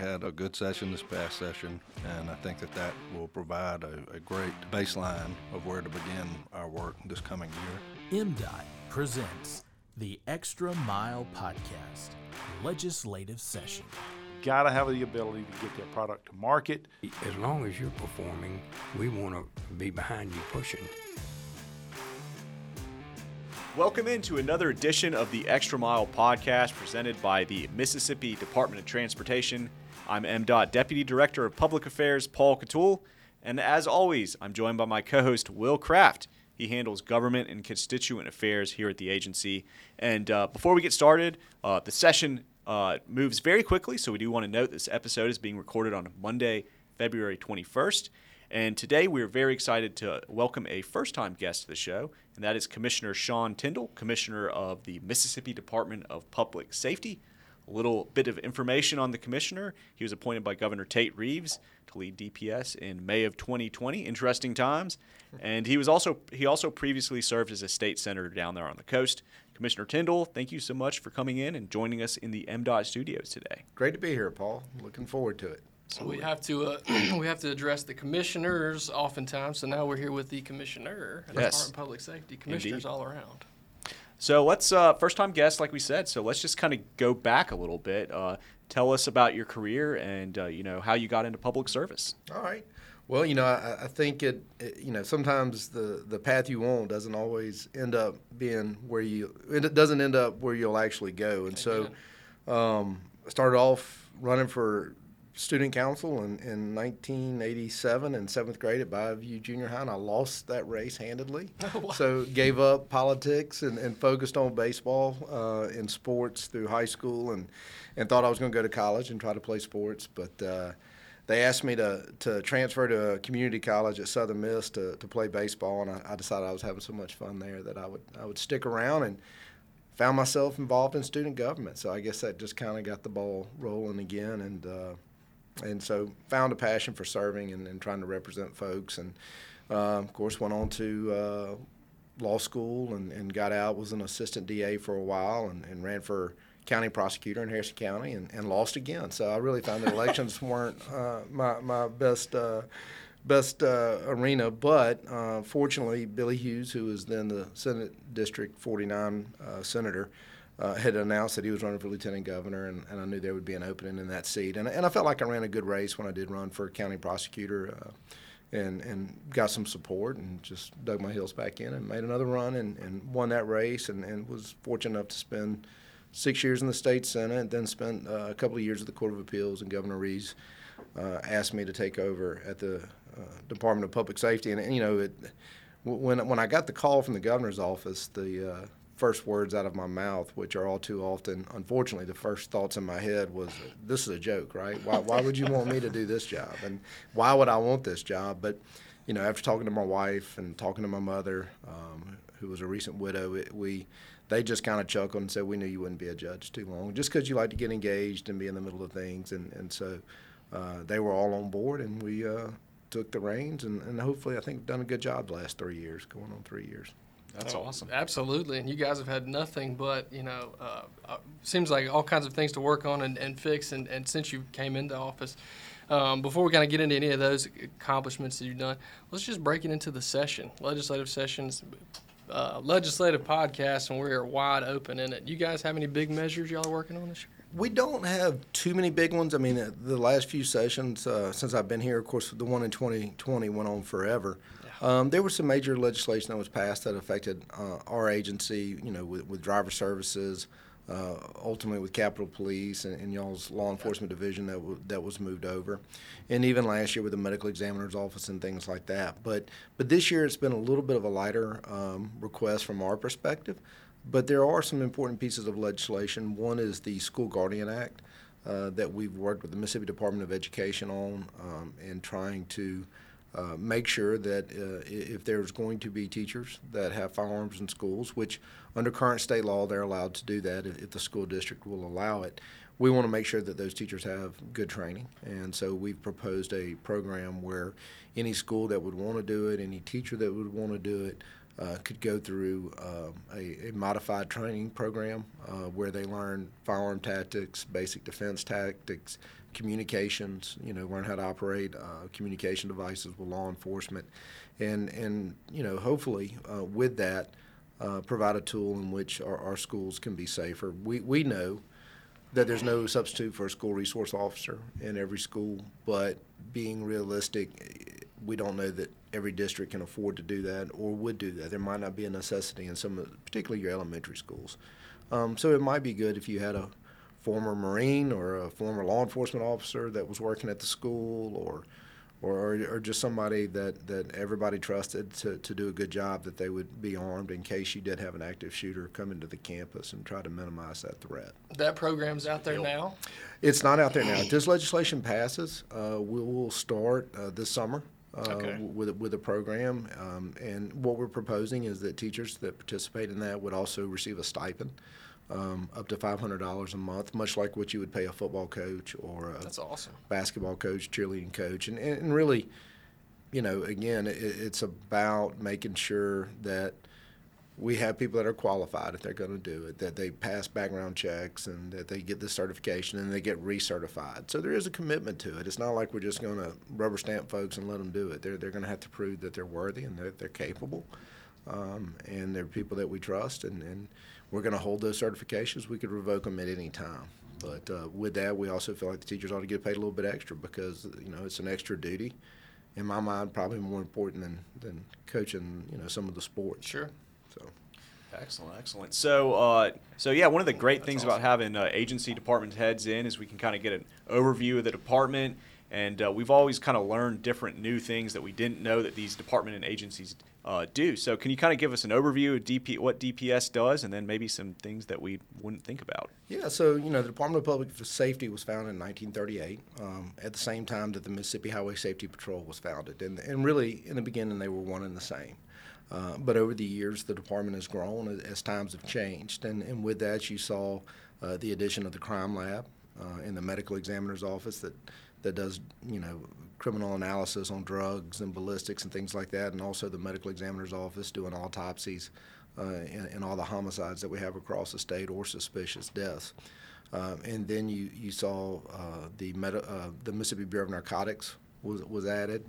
had a good session this past session, and I think that that will provide a, a great baseline of where to begin our work this coming year. MDOT presents the Extra Mile Podcast Legislative Session. Got to have the ability to get that product to market. As long as you're performing, we want to be behind you pushing. Welcome into another edition of the Extra Mile podcast presented by the Mississippi Department of Transportation. I'm MDOT Deputy Director of Public Affairs Paul Catul, and as always, I'm joined by my co-host Will Kraft. He handles government and constituent affairs here at the agency. And uh, before we get started, uh, the session uh, moves very quickly, so we do want to note this episode is being recorded on Monday, February 21st. And today we're very excited to welcome a first time guest to the show, and that is Commissioner Sean Tindell, Commissioner of the Mississippi Department of Public Safety. A little bit of information on the commissioner. He was appointed by Governor Tate Reeves to lead DPS in May of 2020. Interesting times. And he was also he also previously served as a state senator down there on the coast. Commissioner Tindell, thank you so much for coming in and joining us in the MDOT studios today. Great to be here, Paul. Looking forward to it. So we have to uh, we have to address the commissioners oftentimes. So now we're here with the commissioner of the Yes. Department of Public Safety, commissioners Indeed. all around. So let's uh, first time guest, like we said. So let's just kind of go back a little bit. Uh, tell us about your career and uh, you know how you got into public service. All right. Well, you know, I, I think it, it, you know, sometimes the, the path you want doesn't always end up being where you, it doesn't end up where you'll actually go. And so um, I started off running for student council in, in 1987 in seventh grade at Bayview Junior High, and I lost that race handedly. So gave up politics and, and focused on baseball uh, and sports through high school, and and thought I was going to go to college and try to play sports, but. Uh, they asked me to, to transfer to a community college at Southern Miss to, to play baseball, and I, I decided I was having so much fun there that I would I would stick around and found myself involved in student government. So I guess that just kind of got the ball rolling again, and uh, and so found a passion for serving and, and trying to represent folks, and uh, of course went on to uh, law school and, and got out. Was an assistant DA for a while and, and ran for county prosecutor in Harrison County and, and lost again. So I really found that elections weren't uh, my my best. Uh, Best uh, arena, but uh, fortunately, Billy Hewes, who was then the Senate District 49 uh, senator, uh, had announced that he was running for lieutenant governor, and, and I knew there would be an opening in that seat. And, and I felt like I ran a good race when I did run for county prosecutor, uh, and and got some support, and just dug my heels back in and made another run and, and won that race, and, and was fortunate enough to spend six years in the state senate, and then spent uh, a couple of years at the Court of Appeals, and Governor Reeves uh, asked me to take over at the uh, Department of Public Safety, and, and, you know, it, when when I got the call from the governor's office, the uh, first words out of my mouth, which are all too often, unfortunately, the first thoughts in my head was, "This is a joke, right? Why, why would you want me to do this job? And why would I want this job?" But you know, after talking to my wife and talking to my mother, um, who was a recent widow, it, we they just kind of chuckled and said, "We knew you wouldn't be a judge too long, just because you like to get engaged and be in the middle of things." And and so uh, they were all on board, and we uh, took the reins, and, and hopefully, I think done a good job the last three years, going on three years. That's Oh, awesome. Absolutely, and you guys have had nothing but you know, uh, uh, seems like all kinds of things to work on and, and fix. And, and since you came into office, um, before we kind of get into any of those accomplishments that you've done, let's just break it into the session, legislative sessions, uh, legislative podcast, and we're wide open in it. You guys have any big measures y'all are working on this year? We don't have too many big ones. I mean, the, the last few sessions uh, since I've been here, of course, the one in 2020 went on forever. Um, there was some major legislation that was passed that affected uh, our agency, you know, with, with driver services, uh, ultimately with Capitol Police and, and y'all's law enforcement division that, w- that was moved over, and even last year with the medical examiner's office and things like that. But but this year it's been a little bit of a lighter um, request from our perspective. But there are some important pieces of legislation. One is the School Guardian Act uh, that we've worked with the Mississippi Department of Education on um, and trying to uh, make sure that uh, if there's going to be teachers that have firearms in schools, which under current state law they're allowed to do that if, the school district will allow it, we want to make sure that those teachers have good training. And so we've proposed a program where any school that would want to do it, any teacher that would want to do it, uh, could go through uh, a, a modified training program uh, where they learn firearm tactics, basic defense tactics, communications, you know, learn how to operate uh, communication devices with law enforcement, and and you know, hopefully uh, with that, uh, provide a tool in which our, our schools can be safer. We we know that there's no substitute for a school resource officer in every school, but being realistic, we don't know that every district can afford to do that or would do that. There might not be a necessity in some, of, particularly your elementary schools. Um, so it might be good if you had a former Marine or a former law enforcement officer that was working at the school or or, or just somebody that, that everybody trusted to, to do a good job that they would be armed in case you did have an active shooter come into the campus and try to minimize that threat. That program's out there now. It's not out there now. If this legislation passes, uh, we will start uh, this summer. Uh, Okay. with, with a program, um, and what we're proposing is that teachers that participate in that would also receive a stipend, um, up to $500 a month, much like what you would pay a football coach or a That's awesome. basketball coach, cheerleading coach, and, and really, you know, again, it, it's about making sure that we have people that are qualified if they're going to do it, that they pass background checks, and that they get the certification and they get recertified. So there is a commitment to it. It's not like we're just going to rubber stamp folks and let them do it. They're they're going to have to prove that they're worthy and they're, they're capable, um, and they're people that we trust, and, and we're going to hold those certifications. We could revoke them at any time. But uh, with that, we also feel like the teachers ought to get paid a little bit extra because you know it's an extra duty. In my mind, probably more important than, than coaching you know some of the sports. Sure. So Excellent, excellent. So, uh, so yeah, one of the great things about having uh, agency department heads in is we can kind of get an overview of the department, and uh, we've always kind of learned different new things that we didn't know that these department and agencies uh, do. So, can you kind of give us an overview of DP, what DPS does, and then maybe some things that we wouldn't think about? Yeah, so you know the Department of Public Safety was founded in 1938, um, at the same time that the Mississippi Highway Safety Patrol was founded, and and really in the beginning they were one and the same. Uh, but over the years, the department has grown as, as times have changed, and, and with that, you saw uh, the addition of the crime lab uh, in the medical examiner's office that that does you know criminal analysis on drugs and ballistics and things like that, and also the medical examiner's office doing autopsies uh, in, in all the homicides that we have across the state or suspicious deaths. Um, and then you, you saw uh, the, uh, the Mississippi Bureau of Narcotics was, was added.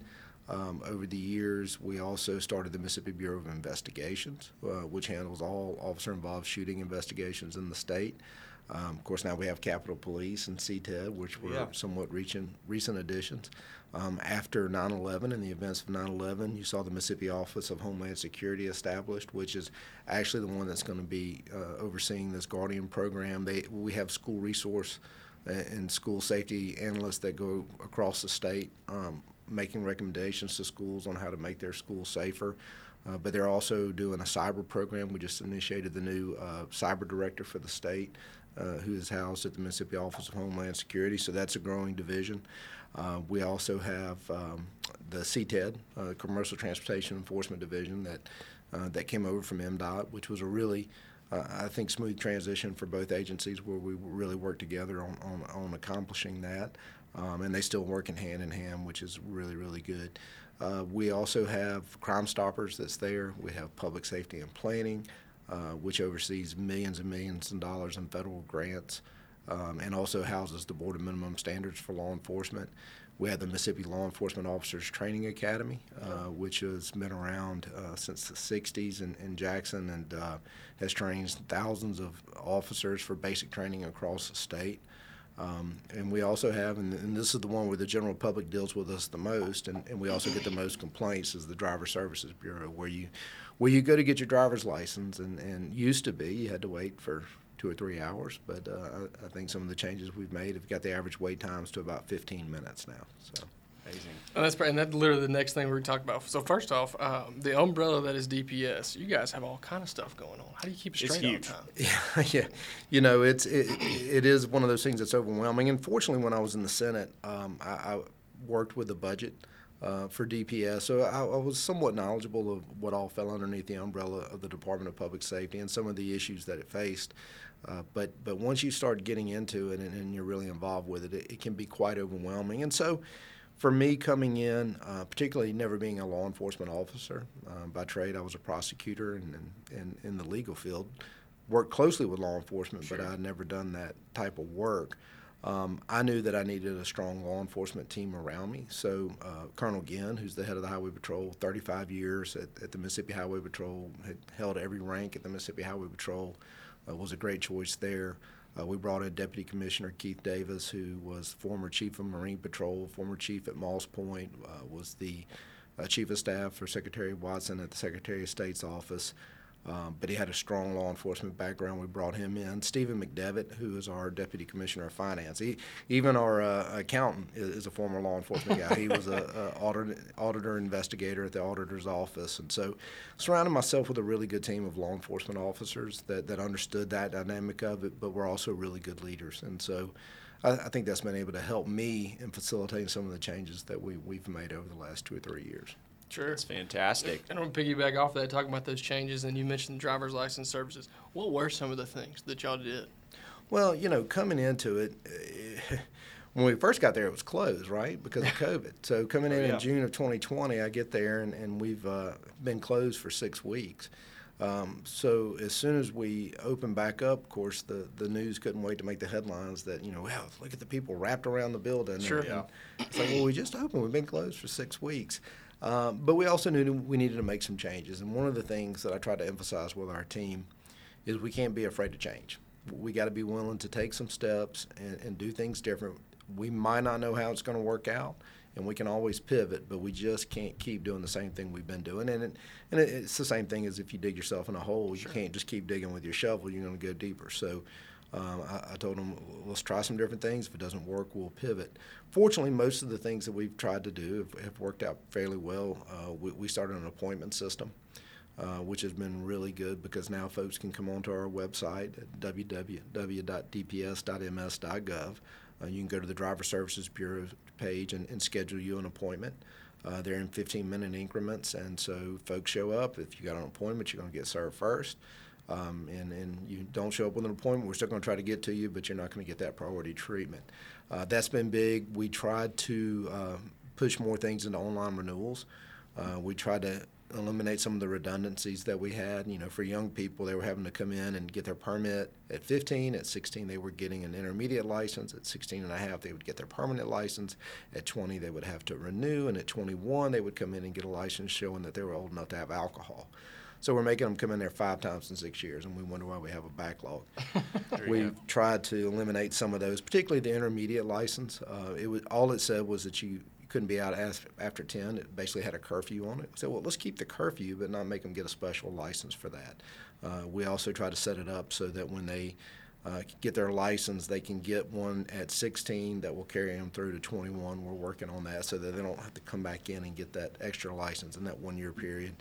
Um, over the years, we also started the Mississippi Bureau of Investigations, uh, which handles all officer involved shooting investigations in the state. Um, of course, now we have Capitol Police and CTED, which were Yeah. somewhat recent, recent additions. Um, after 9 11 and the events of 9 11, you saw the Mississippi Office of Homeland Security established, which is actually the one that's going to be uh, overseeing this Guardian program. They, we have school resource uh, and school safety analysts that go across the state um, making recommendations to schools on how to make their schools safer. Uh, but they're also doing a cyber program. We just initiated the new uh, cyber director for the state, uh, who is housed at the Mississippi Office of Homeland Security. So that's a growing division. Uh, we also have um, the CTED, uh, Commercial Transportation Enforcement Division, that uh, that came over from MDOT, which was a really uh, I think smooth transition for both agencies where we really worked together on, on, on accomplishing that. Um, and they still working hand in hand, which is really, really good. Uh, we also have Crime Stoppers that's there. We have Public Safety and Planning, uh, which oversees millions and millions of dollars in federal grants um, and also houses the Board of Minimum Standards for Law Enforcement. We have the Mississippi Law Enforcement Officers Training Academy, uh, which has been around uh, since the 60s in, in Jackson and uh, has trained thousands of officers for basic training across the state. Um, and we also have, and, and this is the one where the general public deals with us the most, and, and we also get the most complaints, is the Driver Services Bureau, where you where you go to get your driver's license, and, and used to be you had to wait for two or three hours, but uh, I, I think some of the changes we've made have got the average wait times to about 15 minutes now. So. Amazing. And that's and that's literally the next thing we're talking about. So first off, um, the umbrella that is DPS, you guys have all kind of stuff going on. How do you keep it It's straight all huge. the time? Yeah, yeah. You know, it's it, it is one of those things that's overwhelming. And fortunately, when I was in the Senate, um, I, I worked with the budget uh, for DPS, so I, I was somewhat knowledgeable of what all fell underneath the umbrella of the Department of Public Safety and some of the issues that it faced. Uh, but but once you start getting into it and, and you're really involved with it, it, it can be quite overwhelming. And so. For me, coming in, uh, particularly never being a law enforcement officer uh, by trade, I was a prosecutor and, and, in the legal field worked closely with law enforcement, but I'd never done that type of work. Um, I knew that I needed a strong law enforcement team around me. So uh, Colonel Ginn, who's the head of the Highway Patrol, 35 years at, at the Mississippi Highway Patrol, had held every rank at the Mississippi Highway Patrol, uh, was a great choice there. Uh, we brought in Deputy Commissioner Keith Davis, who was former Chief of Marine Patrol, former Chief at Moss Point, uh, was the uh, Chief of Staff for Secretary Watson at the Secretary of State's office. Um, but he had a strong law enforcement background. We brought him in. Stephen McDevitt, who is our deputy commissioner of finance, he, even our uh, accountant is, is, a former law enforcement guy. He was a, a auditor, auditor investigator at the auditor's office, and so surrounded myself with a really good team of law enforcement officers that, that understood that dynamic of it, but were also really good leaders. And so I, I think that's been able to help me in facilitating some of the changes that we, we've made over the last two or three years. Sure. That's fantastic. And I'm going to piggyback off that, talking about those changes, and you mentioned driver's license services. What were some of the things that y'all did? Well, you know, coming into it, uh, when we first got there, it was closed, right, because of COVID. So coming in Oh, yeah. in June of 2020, I get there, and, and we've uh, been closed for six weeks. Um, so as soon as we opened back up, of course, the, the news couldn't wait to make the headlines that, you know, wow, look at the people wrapped around the building. Sure. And, and it's like, well, we just opened. We've been closed for six weeks. Um, but we also knew we needed to make some changes. And one of the things that I try to emphasize with our team is we can't be afraid to change. We got to be willing to take some steps and, and do things different. We might not know how it's going to work out, and we can always pivot, but we just can't keep doing the same thing we've been doing. And it, and it, it's the same thing as if you dig yourself in a hole, you can't just keep digging with your shovel. You're going to go deeper. So. Um, I, I told them, let's try some different things. If it doesn't work, we'll pivot. Fortunately, most of the things that we've tried to do have, have worked out fairly well. Uh, we, we started an appointment system uh, which has been really good because now folks can come onto our website at www.dps.ms.gov. Uh, you can go to the Driver Services Bureau page and, and schedule you an appointment. Uh, they're in 15 minute increments, and so folks show up. If you got an appointment, you're going to get served first. Um, and, and you don't show up with an appointment, we're still going to try to get to you, but you're not going to get that priority treatment. Uh, that's been big. We tried to uh, push more things into online renewals. Uh, we tried to eliminate some of the redundancies that we had. You know, for young people, they were having to come in and get their permit at 15. At 16, they were getting an intermediate license. At 16 and a half, they would get their permanent license. At 20, they would have to renew. And at 21, they would come in and get a license showing that they were old enough to have alcohol. So we're making them come in there five times in six years, and we wonder why we have a backlog. We've tried to eliminate some of those, particularly the intermediate license. Uh, it was all it said was that you couldn't be out after 10. It basically had a curfew on it. So, well, let's keep the curfew, but not make them get a special license for that. Uh, we also try to set it up so that when they uh, get their license, they can get one at 16 that will carry them through to 21. We're working on that so that they don't have to come back in and get that extra license in that one year period.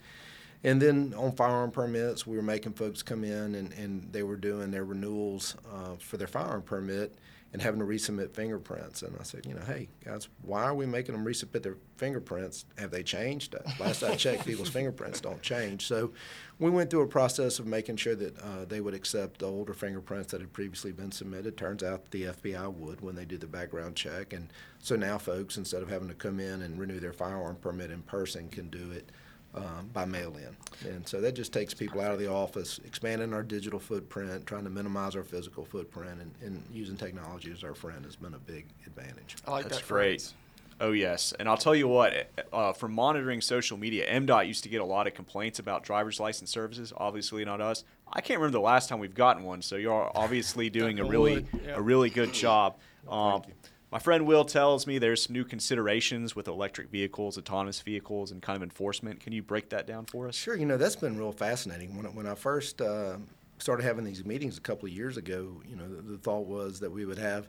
And then on firearm permits, we were making folks come in and, and they were doing their renewals uh, for their firearm permit and having to resubmit fingerprints. And I said, you know, hey, guys, why are we making them resubmit their fingerprints? Have they changed? Uh, Last I checked, people's fingerprints don't change. So we went through a process of making sure that uh, they would accept the older fingerprints that had previously been submitted. Turns out the FBI would when they do the background check. And so now folks, instead of having to come in and renew their firearm permit in person, can do it um, by mail in. And so that just takes people out of the office, expanding our digital footprint, trying to minimize our physical footprint, and, and using technology as our friend has been a big advantage. I like That's that great. phrase. Oh yes, and I'll tell you what. Uh, from monitoring social media, MDOT used to get a lot of complaints about driver's license services. Obviously, not us. I can't remember the last time we've gotten one. So you're obviously doing a really, yeah. a really good job. Um, my friend Will tells me there's some new considerations with electric vehicles, autonomous vehicles, and kind of enforcement. Can you break that down for us? Sure, you know that's been real fascinating. When when I first uh, started having these meetings a couple of years ago, you know the, the thought was that we would have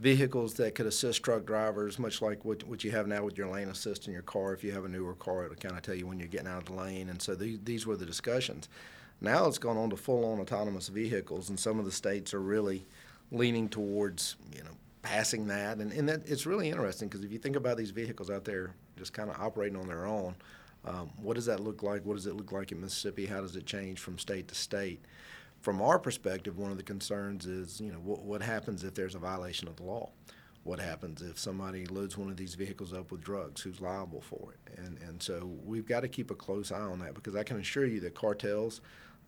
vehicles that could assist truck drivers, much like what, what you have now with your lane assist in your car. If you have a newer car, it'll kind of tell you when you're getting out of the lane. And so these, these were the discussions. Now it's gone on to full-on autonomous vehicles, and some of the states are really leaning towards you know passing that. And, and that it's really interesting because if you think about these vehicles out there just kind of operating on their own, um, what does that look like? What does it look like in Mississippi? How does it change from state to state? From our perspective, one of the concerns is, you know, what, what happens if there's a violation of the law? What happens if somebody loads one of these vehicles up with drugs? Who's liable for it? And and so we've got to keep a close eye on that because I can assure you that cartels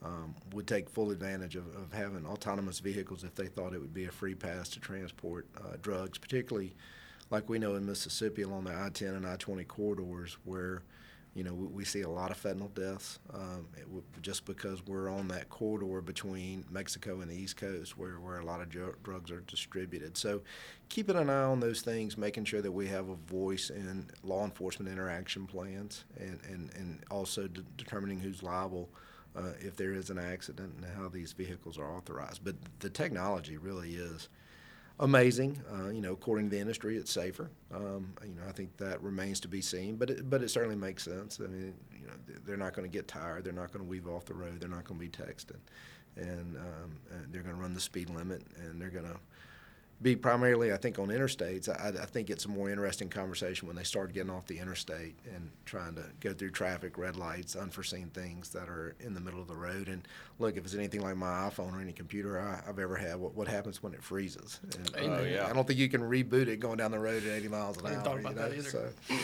um, would take full advantage of, of having autonomous vehicles if they thought it would be a free pass to transport uh, drugs, particularly like we know in Mississippi along the I-10 and I-20 corridors where you know, we, see a lot of fentanyl deaths um, w- just because we're on that corridor between Mexico and the East Coast where, where a lot of dr- drugs are distributed. So keeping an eye on those things, making sure that we have a voice in law enforcement interaction plans, and, and, and also de- determining who's liable. Uh, if there is an accident and how these vehicles are authorized. But the technology really is amazing. Uh, you know, according to the industry, it's safer. Um, you know, I think that remains to be seen, but it, but it certainly makes sense. I mean, you know, they're not going to get tired. They're not going to weave off the road. They're not going to be texting, and, um, and they're going to run the speed limit, and they're going to be primarily, I think, on interstates. I, I, think it's a more interesting conversation when they start getting off the interstate and trying to go through traffic, red lights, unforeseen things that are in the middle of the road. And look, if it's anything like my iPhone or any computer I, have ever had, what, what happens when it freezes? And, uh, Oh, yeah. I don't think you can reboot it going down the road at 80 miles an I hour. didn't thought about you know, that either. So,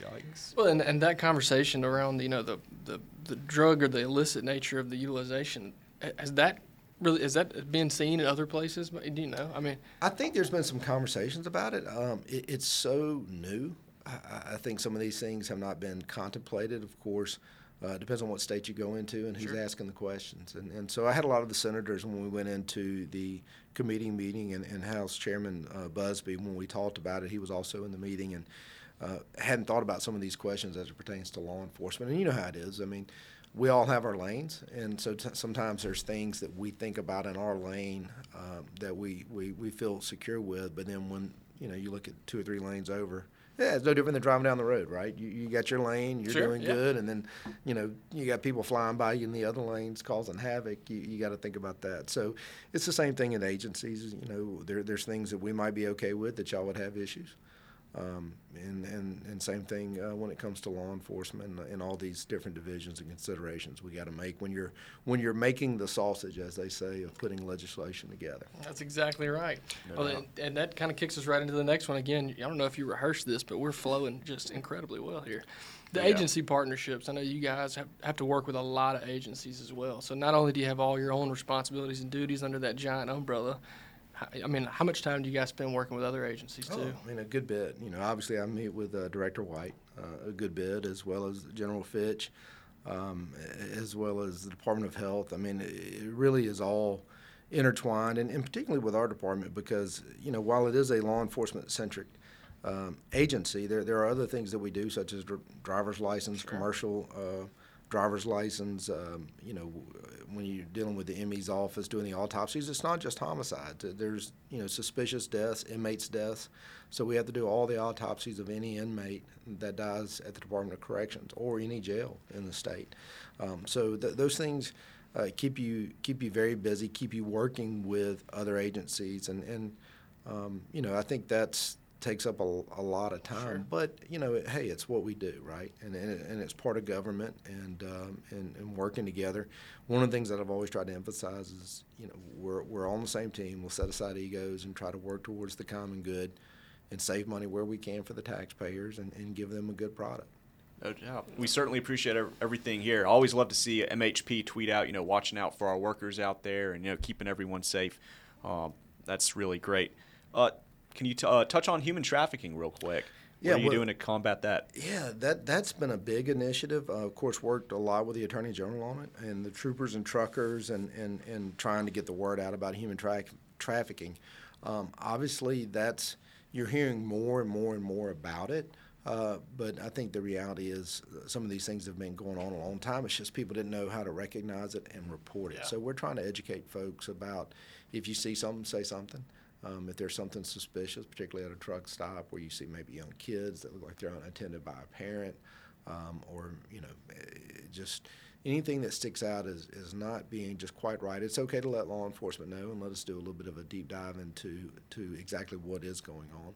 Yikes. Well, and, and that conversation around you know the, the the drug or the illicit nature of the utilization has that really is that being seen in other places? Do you know? I mean, I think there's been some conversations about it. Um, it it's so new. I, I- think some of these things have not been contemplated. Of course, uh, it depends on what state you go into and who's asking the questions. And, and so I had a lot of the senators when we went into the committee meeting, and, and House Chairman uh, Busby, when we talked about it, he was also in the meeting and uh, hadn't thought about some of these questions as it pertains to law enforcement. And you know how it is. I mean, we all have our lanes, and so t- sometimes there's things that we think about in our lane um, that we, we, we feel secure with, but then when you know you look at two or three lanes over, yeah, it's no different than driving down the road, right? You, you got your lane, you're Sure, doing yeah. good, and then you know you got people flying by you in the other lanes causing havoc. You, you got to think about that. So it's the same thing in agencies. You know, there, there's things that we might be okay with that y'all would have issues. Um, and, and, and same thing uh, when it comes to law enforcement and, and all these different divisions and considerations we got to make when you're when you're making the sausage, as they say, of putting legislation together. That's exactly right. Well, and, and that kind of kicks us right into the next one. Again, I don't know if you rehearsed this, but we're flowing just incredibly well here. The Yeah. agency partnerships. I know you guys have, have to work with a lot of agencies as well. So not only do you have all your own responsibilities and duties under that giant umbrella, I mean, how much time do you guys spend working with other agencies too? Oh, I mean, a good bit. You know, obviously, I meet with uh, Director White uh, a good bit, as well as General Fitch, um, as well as the Department of Health. I mean, it really is all intertwined, and, and particularly with our department, because you know, while it is a law enforcement centric um, agency, there there are other things that we do, such as dr- driver's license, commercial. Uh, driver's license, um, you know, when you're dealing with the ME's office doing the autopsies, it's not just homicide. There's, you know, suspicious deaths, inmates' deaths. So we have to do all the autopsies of any inmate that dies at the Department of Corrections or any jail in the state. Um, so th- those things uh, keep you keep you very busy, keep you working with other agencies, and and um, you know, I think that's takes up a, a lot of time. But you know, it, hey, it's what we do, right? And and, it, and it's part of government and, um, and and working together. One of the things that I've always tried to emphasize is, you know, we're we're on the same team. We'll set aside egos and try to work towards the common good, and save money where we can for the taxpayers and, and give them a good product. No doubt. We certainly appreciate everything here. I always love to see MHP tweet out, you know, watching out for our workers out there and, you know, keeping everyone safe. Um, that's really great. Uh, can you t- uh, touch on human trafficking real quick? Yeah, what are you well- doing to combat that? Yeah, that that's been a big initiative. Uh, of course, worked a lot with the attorney general on it, and the troopers and truckers, and and, and trying to get the word out about human tra- trafficking. Um, obviously, that's you're hearing more and more and more about it. Uh, but I think the reality is uh, some of these things have been going on a long time. It's just people didn't know how to recognize it and report it. Yeah. So we're trying to educate folks about if you see something, say something. Um, if there's something suspicious, particularly at a truck stop where you see maybe young kids that look like they're unattended by a parent, um, or you know, eh, just anything that sticks out as, as not being just quite right. It's okay to let law enforcement know and let us do a little bit of a deep dive into to exactly what is going on.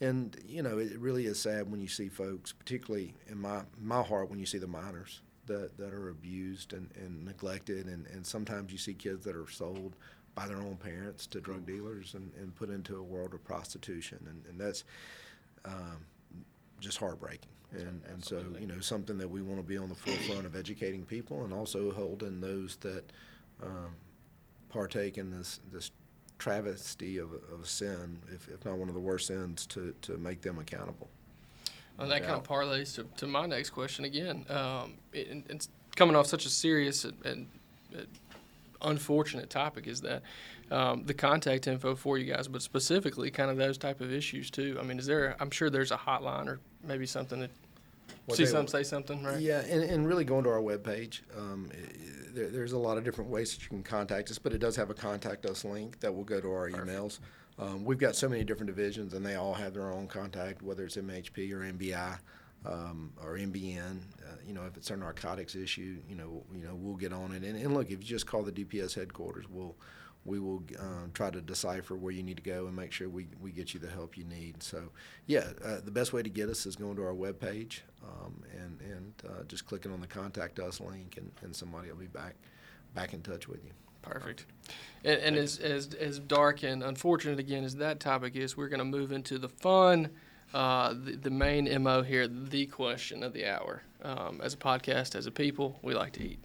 And you know, it really is sad when you see folks, particularly in my my heart, when you see the minors that, that are abused and, and neglected, and, and sometimes you see kids that are sold by their own parents to drug dealers and, and put into a world of prostitution, and, and that's um, just heartbreaking. And, and so, you know, something that we want to be on the forefront of educating people and also holding those that um, partake in this, this travesty of, of sin, if, if not one of the worst sins, to, to make them accountable. Well, that kind of parlays to, to my next question again. Um, it, it's coming off such a serious and, and, and unfortunate topic is that um, the contact info for you guys, but specifically kind of those type of issues too. I mean, is there? I'm sure there's a hotline or maybe something that Well, see something, say something, right? Yeah, and, and really going to our webpage, um, there, there's a lot of different ways that you can contact us, but it does have a contact us link that will go to our emails. Um, we've got so many different divisions, and they all have their own contact, whether it's MHP or MBI um, or MBN. Uh, you know, if it's a narcotics issue, you know, you know, we'll get on it. And, and look, if you just call the DPS headquarters, we'll we will um, try to decipher where you need to go and make sure we, we get you the help you need. So, yeah, uh, the best way to get us is going to our webpage um, and, and uh, just clicking on the contact us link, and, and somebody will be back back in touch with you. Perfect. And, and as, as as dark and unfortunate again as that topic is, we're going to move into the fun, uh, the, the main mo here, the question of the hour. Um, as a podcast, as a people, we like to eat.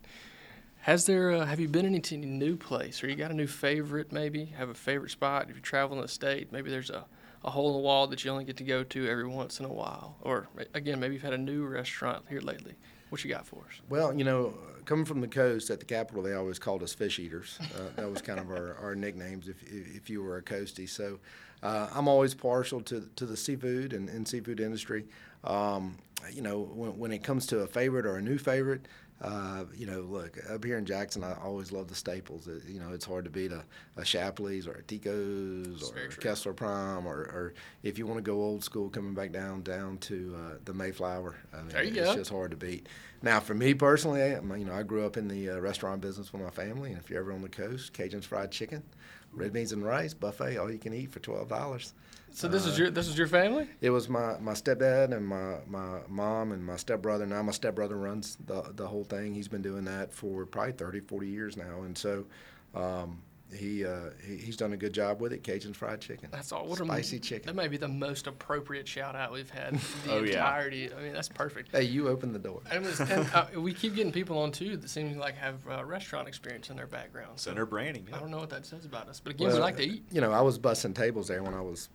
Has there? Uh, have you been to any new place, or you got a new favorite? Maybe have a favorite spot. If you travel in the state, maybe there's a, a hole in the wall that you only get to go to every once in a while. Or again, maybe you've had a new restaurant here lately. What you got for us? Well, you know, coming from the coast at the capital, they always called us fish eaters. Uh, that was kind of our, our nicknames if, if you were a coastie. So uh, I'm always partial to, to the seafood and, and seafood industry. Um, you know, when, when it comes to a favorite or a new favorite, uh, you know, look, up here in Jackson, I always love the staples. It, you know, it's hard to beat a, a Shapley's or a Tico's or a. Kessler Prime, or, or if you want to go old school, coming back down down to uh, the Mayflower. I mean, There you it's go. just hard to beat. Now, for me personally, I, you know, I grew up in the uh, restaurant business with my family, and if you're ever on the coast, Cajun's fried chicken, red beans and rice buffet, all you can eat for twelve dollars. So this is your this is your family? It was my, my stepdad and my, my mom and my stepbrother. Now my stepbrother runs the the whole thing. He's been doing that for probably 30, 40 years now, and so um, he, uh, he he's done a good job with it. Cajun fried chicken. That's all. What a- spicy chicken. That may be the most appropriate shout out we've had the Oh, yeah. entirety. I mean, that's perfect. Hey, you open the door. And, was- and, uh, we keep getting people on too that seem like have uh, restaurant experience in their background. So Center branding. I don't know what that says about us, but again, we like to eat. You know, I was busting tables there when I was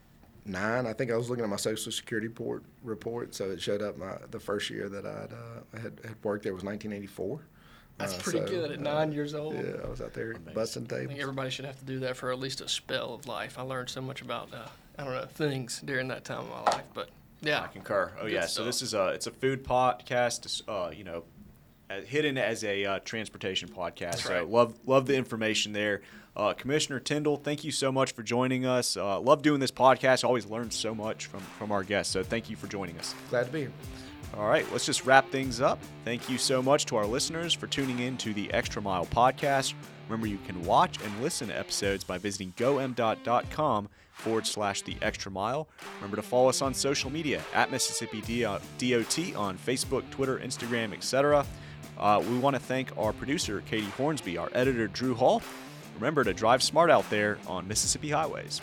nine. I think I was looking at my Social Security report, report so it showed up my the first year that I'd, uh, had, had worked there was 1984. That's Uh, pretty so, good at uh, nine years old. Yeah, I was out there busting I tables. think everybody should have to do that for at least a spell of life. I learned so much about uh, I don't know things during that time of my life, but yeah, I concur. Oh Good yeah. So this is a it's a food podcast. Uh, you know, hidden as a uh, transportation podcast. so right. love love the information there. Uh, Commissioner Tindell, thank you so much for joining us. Uh, love doing this podcast. Always learn so much from from our guests. So thank you for joining us. Glad to be here. All right, let's just wrap things up. Thank you so much to our listeners for tuning in to the Extra Mile podcast. Remember, you can watch and listen to episodes by visiting gomdot.com forward slash the extra mile. Remember to follow us on social media at Mississippi DOT on Facebook, Twitter, Instagram, etc. Uh, we want to thank our producer, Katie Hornsby, our editor, Drew Hall. Remember to drive smart out there on Mississippi highways.